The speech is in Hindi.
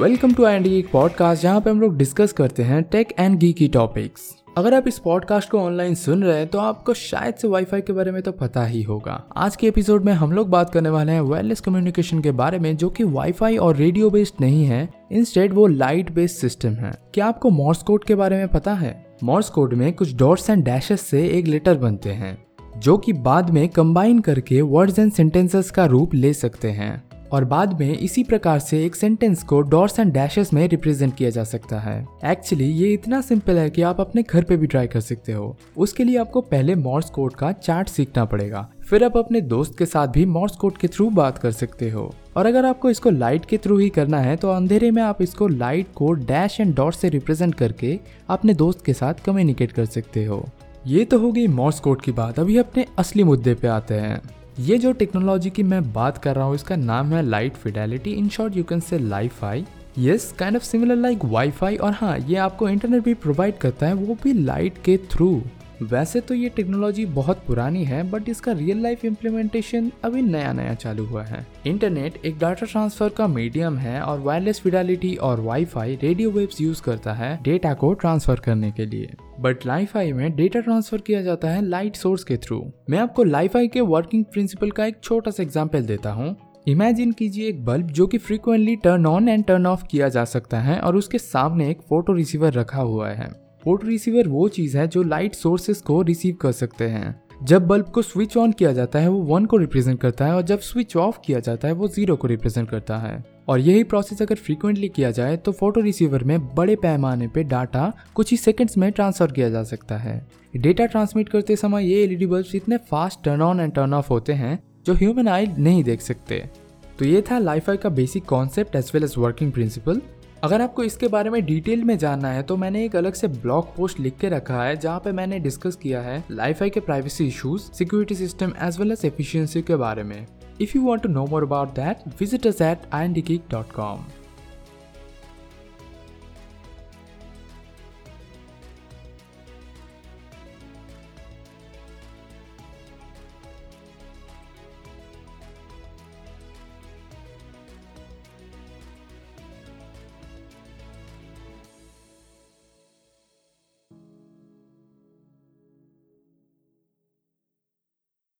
Welcome to and I podcast जहाँ पे हम लोग डिस्कस करते हैं टेक एंड गी की टॉपिक्स अगर आप इस पॉडकास्ट को ऑनलाइन सुन रहे हैं तो आपको शायद से वाईफाई के बारे में तो पता ही होगा। आज के एपिसोड में हम लोग बात करने वाले हैं वायरलेस कम्युनिकेशन के बारे में, जो कि वाईफाई और रेडियो बेस्ड नहीं है इंस्टेड वो लाइट बेस्ड सिस्टम है। क्या आपको मॉर्स कोड के बारे में पता है? मॉर्स कोड में कुछ डॉट्स एंड डैशेस से एक लेटर बनते हैं, जो कि बाद में कंबाइन करके वर्ड्स एंड सेंटेंसेस का रूप ले सकते हैं। और बाद में इसी प्रकार से एक सेंटेंस को डॉट्स एंड डैशेस में रिप्रेजेंट किया जा सकता है। एक्चुअली ये इतना सिंपल है कि आप अपने घर पे भी ट्राई कर सकते हो। उसके लिए आपको पहले मॉर्स कोड का चार्ट सीखना पड़ेगा। फिर आप अपने दोस्त के साथ भी मॉर्स कोड के थ्रू बात कर सकते हो। और अगर आपको इसको लाइट के थ्रू ही करना है तो अंधेरे में आप इसको लाइट को डैश एंड डॉट से रिप्रेजेंट करके अपने दोस्त के साथ कम्युनिकेट कर सकते हो। ये तो होगी मॉर्स कोड की बात। अभी अपने असली मुद्दे पे आते हैं। ये जो टेक्नोलॉजी की मैं बात कर रहा हूँ, इसका नाम है light fidelity in short you can say LiFi yes kind of similar like WiFi और हाँ ये आपको इंटरनेट भी प्रोवाइड करता है, वो भी लाइट के थ्रू वैसे तो ये टेक्नोलॉजी बहुत पुरानी है बट इसका रियल लाइफ इम्प्लीमेंटेशन अभी नया नया चालू हुआ है। इंटरनेट एक डाटा ट्रांसफ़र का मीडियम है और वायरलेस फिडेलिटी और वाईफाई रेडियो वेव्स यूज़ करता है डेटा को ट्रांसफ़र करने के लिए। बट लाईफाई में डेटा ट्रांसफ़र किया जाता है लाइट सोर्स के थ्रू मैं आपको लाईफाई के वर्किंग प्रिंसिपल का एक छोटा सा एग्ज़ाम्पल देता हूँ। इमेजिन कीजिए एक बल्ब जो कि frequently turn on and turn off किया जा सकता है और उसके सामने एक फ़ोटो रिसीवर रखा हुआ है। फ़ोटो रिसीवर वो चीज़ है जो लाइट सोर्सेस को रिसीव कर सकते हैं। जब बल्ब को स्विच ऑन किया जाता है, वो वन को रिप्रेजेंट करता है और जब स्विच ऑफ़ किया जाता है, वो ज़ीरो को रिप्रेजेंट करता है। और यही प्रोसेस अगर फ्रीक्वेंटली किया जाए तो फ़ोटो रिसीवर में बड़े पैमाने पे डाटा कुछ ही सेकंड्स में ट्रांसफ़र किया जा सकता है। डेटा ट्रांसमिट करते समय ये एलईडी बल्ब इतने fast turn on and turn off होते हैं, जो ह्यूमन आई नहीं देख सकते। तो ये था लाइफाई का basic concept as well as working principle अगर आपको इसके बारे में डिटेल में जानना है तो मैंने एक अलग से ब्लॉग पोस्ट लिख के रखा है, जहाँ पे मैंने डिस्कस किया है लाइफ के privacy issues security system as well as efficiency के बारे में। If you want to know more about that visit us at I